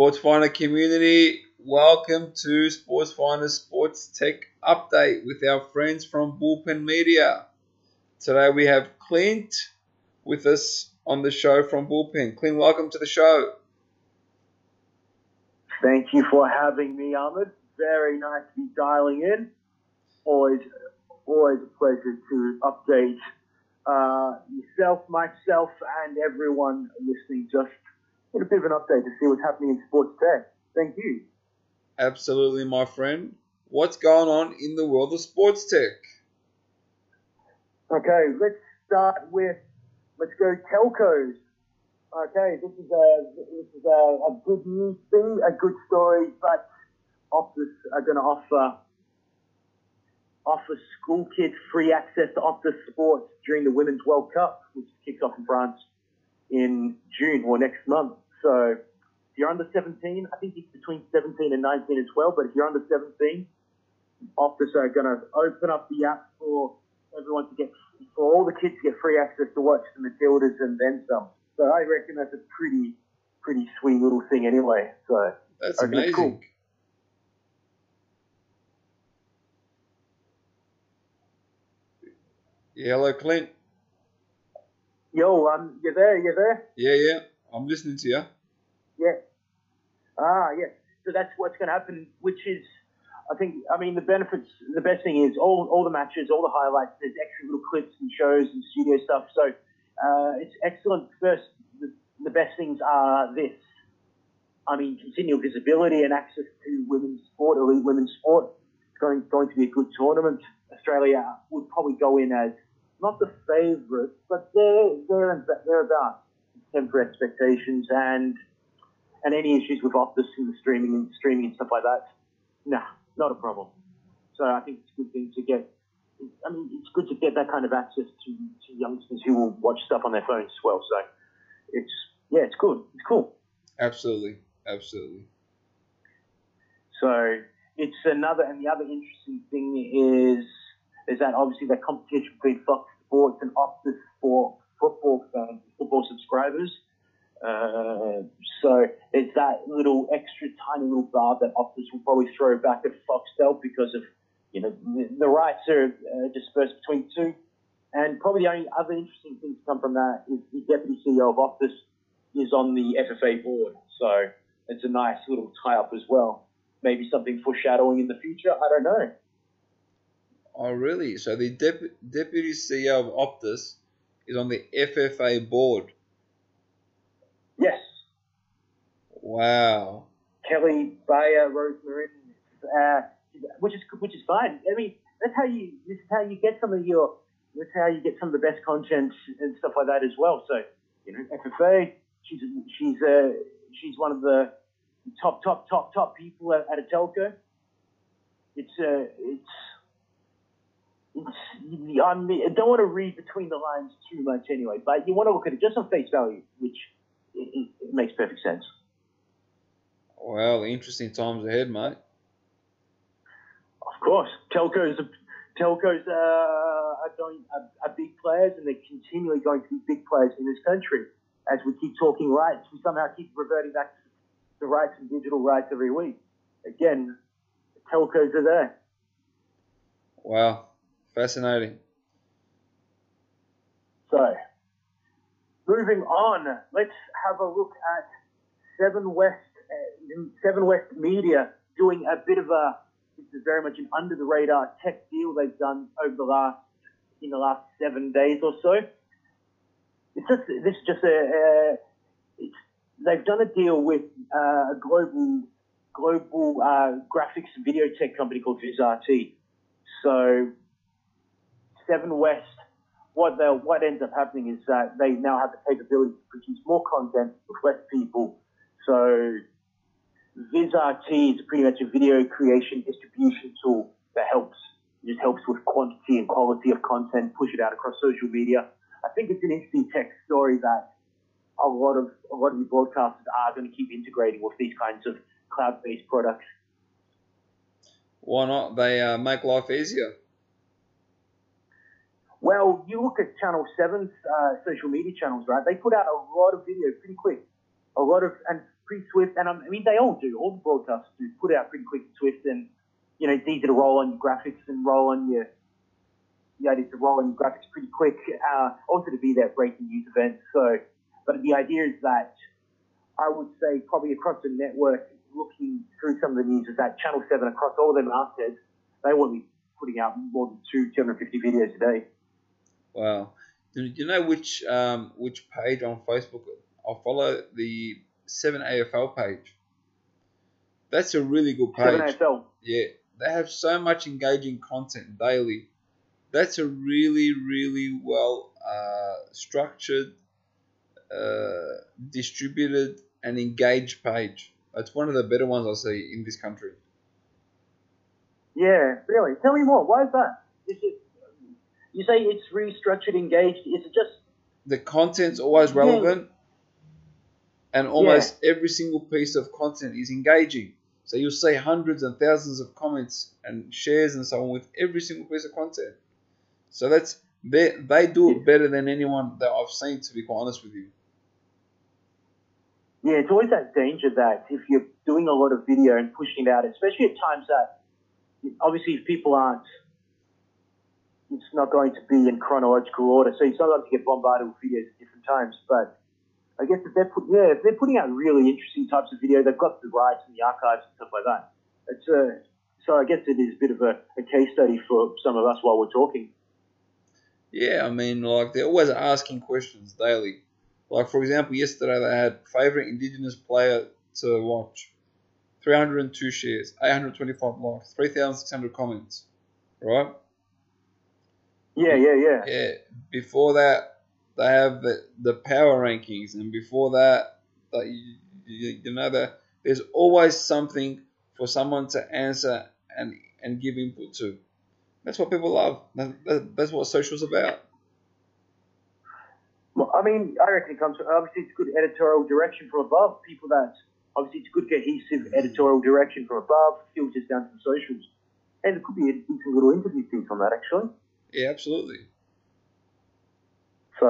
Sports Finder community, welcome to Sports Finder Sports Tech Update with our friends from Bullpen Media. Today we have Clint with us on the show from Bullpen. Clint, welcome to the show. Thank you for having me, Ahmed. Very nice to be dialing in. Always, always a pleasure to update uh, yourself, myself, and everyone listening. Just get a bit of an update to see what's happening in sports tech. Thank you. Absolutely, my friend. What's going on in the world of sports tech? Okay, let's start with let's go telcos. Okay, this is a this is a, a good news thing, a good story, but Optus are going to offer offer school kids free access to Optus Sports during the Women's World Cup, which kicks off in France in June or next month. So if you're under 17, I think it's between 17 and 19 as well, but if you're under 17, Optus are going to open up the app for everyone to get, for all the kids to get free access to watch the Matildas and then some. So I reckon that's a pretty, pretty sweet little thing anyway. So that's amazing. Cool. Yeah, hello, Clint. Yo, um, you there? You there? Yeah, yeah. I'm listening to you. Yeah. Ah, yeah. So that's what's going to happen, which is, I think, I mean, the benefits, the best thing is all, all the matches, all the highlights, there's extra little clips and shows and studio stuff. So uh, it's excellent. First, the, the best things are this. I mean, continual visibility and access to women's sport, elite women's sport. It's going, going to be a good tournament. Australia would probably go in as not the favourite, but they're, they're, they're about temper expectations and and any issues with Optus and the streaming and streaming and stuff like that. Nah, not a problem. So I think it's a good thing to get. I mean, it's good to get that kind of access to, to youngsters who will watch stuff on their phones as well. So it's yeah, it's good. It's cool. Absolutely, absolutely. So it's another, and the other interesting thing is is that obviously that competition between Fox Sports and Optus for football fans, football subscribers. Uh, so it's that little extra tiny little bar that Optus will probably throw back at Foxtel because of you know the, the rights are uh, dispersed between two. And probably the only other interesting thing to come from that is the deputy CEO of Optus is on the FFA board. So it's a nice little tie up as well. Maybe something foreshadowing in the future. I don't know. Oh, really? So the dep- deputy CEO of Optus is on the FFA board. Yes. Wow. Kelly Bayer, Rosmarin, uh, which is which is fine. I mean, that's how you this is how you get some of your that's how you get some of the best content and stuff like that as well. So you know, FFA, she's she's uh, she's one of the top top top top people at, at a telco. It's uh, it's I don't want to read between the lines too much anyway, but you want to look at it just on face value, which it, it makes perfect sense. Well, interesting times ahead, mate. Of course, telcos, telcos uh, are going are, are big players, and they're continually going to be big players in this country. As we keep talking rights, we somehow keep reverting back to the rights and digital rights every week. Again, telcos are there. Wow. Fascinating. So, moving on, let's have a look at Seven West, uh, Seven West Media doing a bit of a. This is very much an under the radar tech deal they've done over the last in the last seven days or so. It's just this is just a. They've done a deal with uh, a global global uh, graphics video tech company called VizRT. So Seven West, what they what ends up happening is that they now have the capability to produce more content with less people. So VizRT is pretty much a video creation distribution tool that helps just helps with quantity and quality of content, push it out across social media. I think it's an interesting tech story that a lot of a lot of the broadcasters are going to keep integrating with these kinds of cloud-based products. Why not? They uh, make life easier. Well, you look at Channel 7's uh, social media channels, right? They put out a lot of video pretty quick. A lot of, and pretty swift, and um, I mean they all do. All the broadcasters do put out pretty quick and swift, and you know it's easy to roll on your graphics and roll on your yeah, it's to roll on your graphics pretty quick. Uh, also to be that breaking news event. So, but the idea is that I would say probably across the network, looking through some of the news, is that Channel Seven across all their mastheads, they won't be putting out more than two 250 videos a day. Wow. Do you know which um, which page on Facebook I follow? The Seven AFL page. That's a really good page. Seven AFL. Yeah, they have so much engaging content daily. That's a really, really well uh, structured, uh, distributed, and engaged page. It's one of the better ones I see in this country. Yeah, really. Tell me more. Why is that? Is it? You say it's restructured, engaged. Is it just the content's always relevant, yeah. and almost yeah. every single piece of content is engaging. So you'll see hundreds and thousands of comments and shares and so on with every single piece of content. So that's they they do it better than anyone that I've seen. To be quite honest with you. Yeah, it's always that danger that if you're doing a lot of video and pushing it out, especially at times that obviously if people aren't, it's not going to be in chronological order. So you sometimes get bombarded with videos at different times. But I guess if they're put, yeah, if they're putting out really interesting types of video, they've got the rights and the archives and stuff like that. It's a, so I guess it is a bit of a, a case study for some of us while we're talking. Yeah, I mean, like they're always asking questions daily. Like for example, yesterday they had favorite Indigenous player to watch, 302 shares, 825 likes, 3,600 comments, right? Yeah, yeah, yeah. Yeah. Before that, they have the, the power rankings, and before that, that you, you, you know that there's always something for someone to answer and and give input to. That's what people love. that's what social's about. Well, I mean, I reckon it comes from, obviously it's good editorial direction from above. People that, obviously it's good cohesive editorial direction from above, filters down to the socials. And it could be a decent little interview piece on that, actually. Yeah, absolutely. So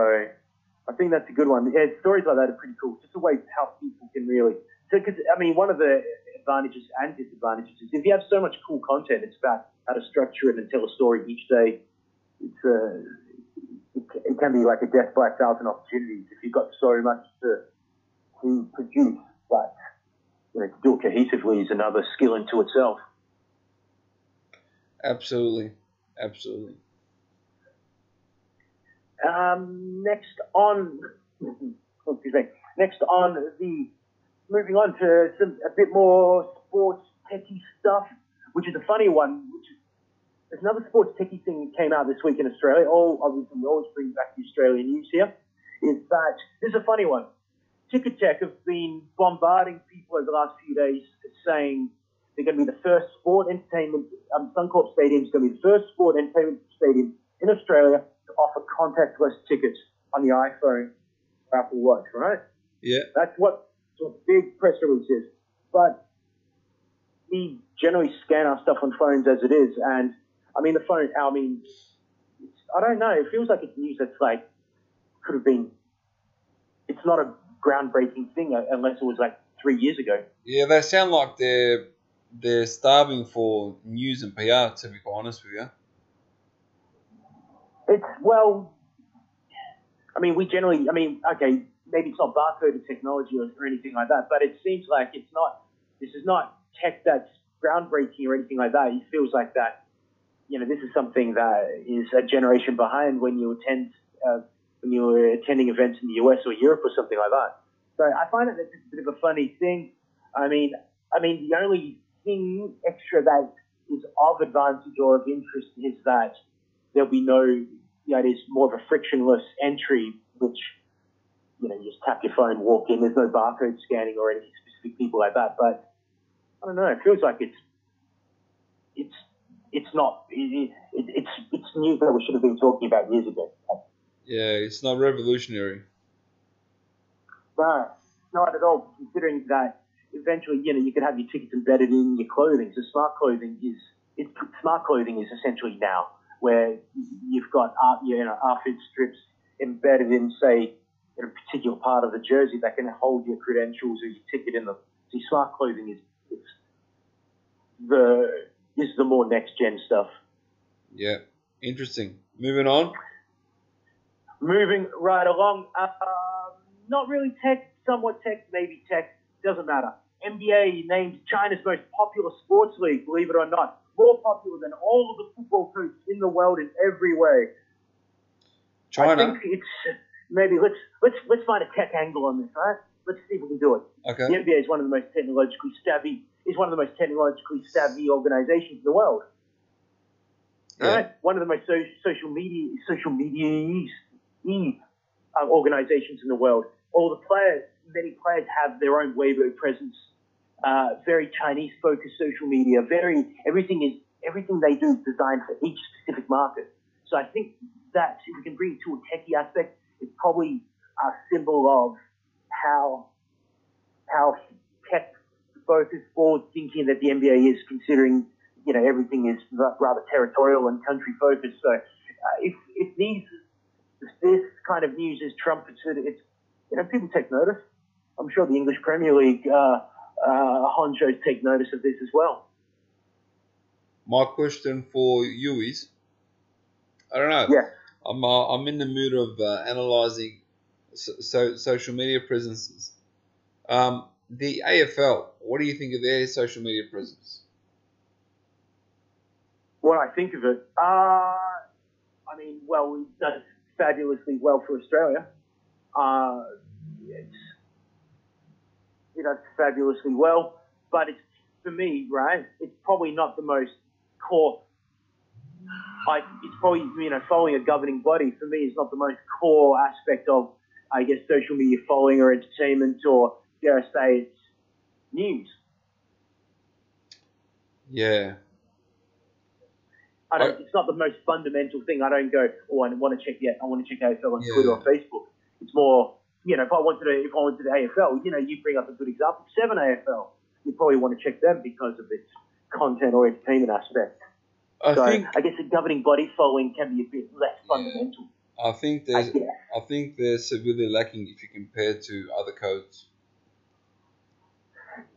I think that's a good one. Yeah, stories like that are pretty cool. Just a way how people can really. So, because I mean, one of the advantages and disadvantages is if you have so much cool content, it's about how to structure it and tell a story each day. It's uh, it, it can be like a death by a thousand opportunities if you've got so much to to produce. But you know, to do it cohesively is another skill into itself. Absolutely, absolutely. Um, next on, excuse me. Next on the moving on to some a bit more sports techie stuff, which is a funny one. Which is there's another sports techie thing that came out this week in Australia. All obviously we always bring back the Australian news here. Is that this is a funny one? Ticketek have been bombarding people over the last few days saying they're going to be the first sport entertainment. Um, Suncorp Stadium is going to be the first sport entertainment stadium in Australia offer contactless tickets on the iPhone, or Apple Watch. Right? Yeah. That's what big press releases. But we generally scan our stuff on phones as it is, and I mean the phone. I mean, I don't know. It feels like it's news that's like could have been. It's not a groundbreaking thing unless it was like three years ago. Yeah, they sound like they're they're starving for news and PR. To be quite honest with you. Well. I mean, we generally. I mean, okay, maybe it's not barcoded technology or, or anything like that, but it seems like it's not. This is not tech that's groundbreaking or anything like that. It feels like that. You know, this is something that is a generation behind when you attend uh, when you were attending events in the US or Europe or something like that. So I find it it's a bit of a funny thing. I mean, I mean, the only thing extra that is of advantage or of interest is that there'll be no, it is more of a frictionless entry, which you know, you just tap your phone, walk in. There's no barcode scanning or any specific people like that. But I don't know. It feels like it's it's it's not it, it, it's it's news that we should have been talking about years ago. Yeah, it's not revolutionary. No, not at all. Considering that eventually, you know, you could have your tickets embedded in your clothing. So smart clothing is it's smart clothing is essentially now where you've got you know outfit strips embedded in say in a particular part of the jersey that can hold your credentials or your ticket in the see smart clothing is, is the is the more next gen stuff. Yeah, interesting. Moving on. Moving right along. Uh, not really tech, somewhat tech, maybe tech. Doesn't matter. NBA named China's most popular sports league, believe it or not. More popular than all of the football teams in the world in every way. China. I think it's maybe let's let's let's find a tech angle on this, right? Let's see if we can do it. Okay. The NBA is one of the most technologically savvy is one of the most technologically savvy organizations in the world. Yeah. Right? One of the most so, social media social media uh, organizations in the world. All the players, many players have their own Weibo presence. Uh, very Chinese focused social media. Very everything is everything they do is designed for each specific market. So I think that if we can bring it to a techie aspect, it's probably a symbol of how how tech focused, forward thinking that the NBA is, considering you know everything is rather territorial and country focused. So uh, if if these if this kind of news is trumpeted, it's you know people take notice. I'm sure the English Premier League uh, uh, honchos take notice of this as well. My question for you is, I don't know. Yeah. I'm uh, I'm in the mood of uh, analyzing so, so social media presences. Um, the AFL. What do you think of their social media presence? What I think of it, uh, I mean, well, it does fabulously well for Australia. Uh, it's, it does fabulously well, but it's for me, right? It's probably not the most core. I, it's probably you know following a governing body for me is not the most core aspect of I guess social media following or entertainment or dare I say it's news. Yeah. I don't, Right. it's not the most fundamental thing. I don't go, oh, I want to check the, I want to check AFL on Yeah. Twitter or Facebook. It's more, you know, if I wanted to, if I wanted to the AFL, you know, you bring up a good example, Seven AFL. You probably want to check them because of its content or entertainment aspect. I so think I guess the governing body following can be a bit less Yeah. fundamental. I think there's guess. I think they're severely lacking if you compare to other codes.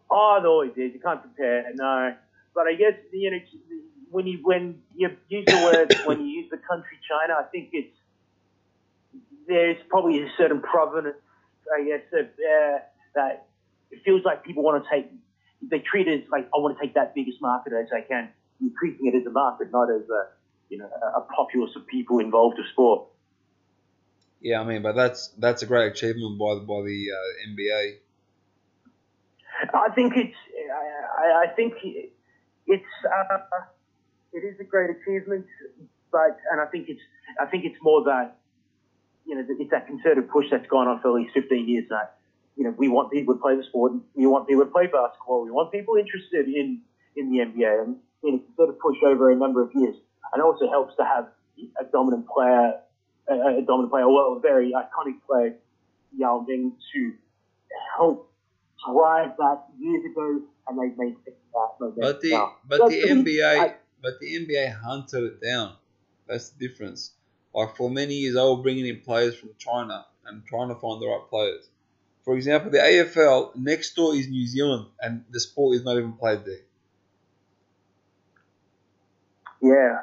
Oh, it always is. You can't compare. No, but I guess you know when you when you use the word when you use the country China, I think it's there's probably a certain provenance. I guess of, uh, that it feels like people want to take. They treat it as like I want to take that biggest market as I can. You're treating it as a market, not as a you know a populace of people involved with sport. Yeah, I mean, but that's that's a great achievement by the by the uh, NBA. I think it's. I, I- I think it's. Uh, it is a great achievement, but and I think it's. I think it's more that. You know, it's that concerted push that's gone on for at least 15 years. That you know, we want people to play the sport. We want people to play basketball. We want people interested in in the NBA, and you know, concerted push over a number of years. And it also helps to have a dominant player, a, a dominant player, well, a very iconic player, Yao Ming, to help drive that years ago, and they've made that momentum But the but So the NBA I- but the NBA hunted it down. That's the difference. Like for many years, they were bringing in players from China and trying to find the right players. For example, the AFL next door is New Zealand, and the sport is not even played there. Yeah.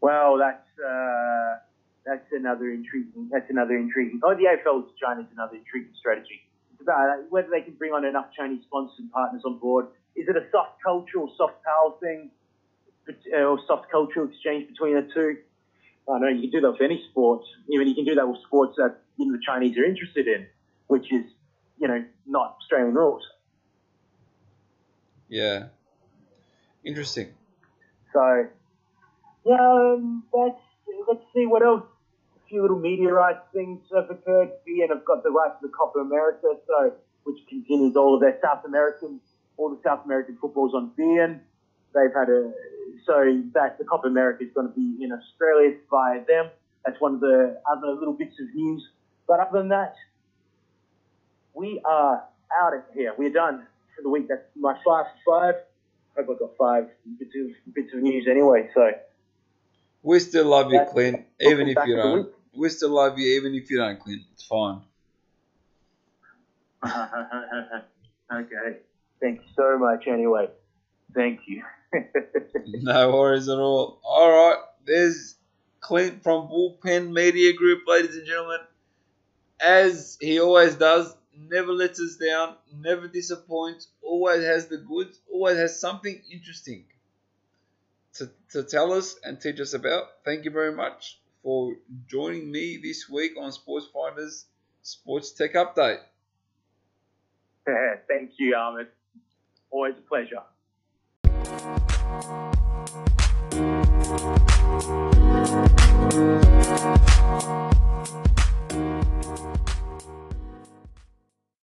Well, that's uh, that's another intriguing. That's another intriguing. Oh, the AFL to China is another intriguing strategy. It's about uh, whether they can bring on enough Chinese sponsors and partners on board. Is it a soft cultural, soft power thing, uh, or soft cultural exchange between the two? I know you can do that with any sport. Even you can do that with sports that you know, the Chinese are interested in, which is you know not Australian rules. Yeah. Interesting. So, yeah, um, that's, let's see what else. A few little meteorite things have occurred. beIN have got the rights to the Copa America, so which continues all of their South American, all the South American footballs on beIN. They've had a so that the Copa America is going to be in Australia via them. That's one of the other little bits of news. But other than that, we are out of here. We're done for the week. That's my five for five. I Hope I got five bits of bits of news anyway. So We still love you, Clint, even if you don't. We still love you, even if you don't, Clint. It's fine. okay. Thank you so much. Anyway, thank you. no worries at all. All right, there's Clint from Bullpen Media Group, ladies and gentlemen. As he always does, never lets us down, never disappoints, always has the goods, always has something interesting to, to tell us and teach us about. Thank you very much for joining me this week on Sports Finders Sports Tech Update. Thank you, Ahmed. Always a pleasure. Thank you.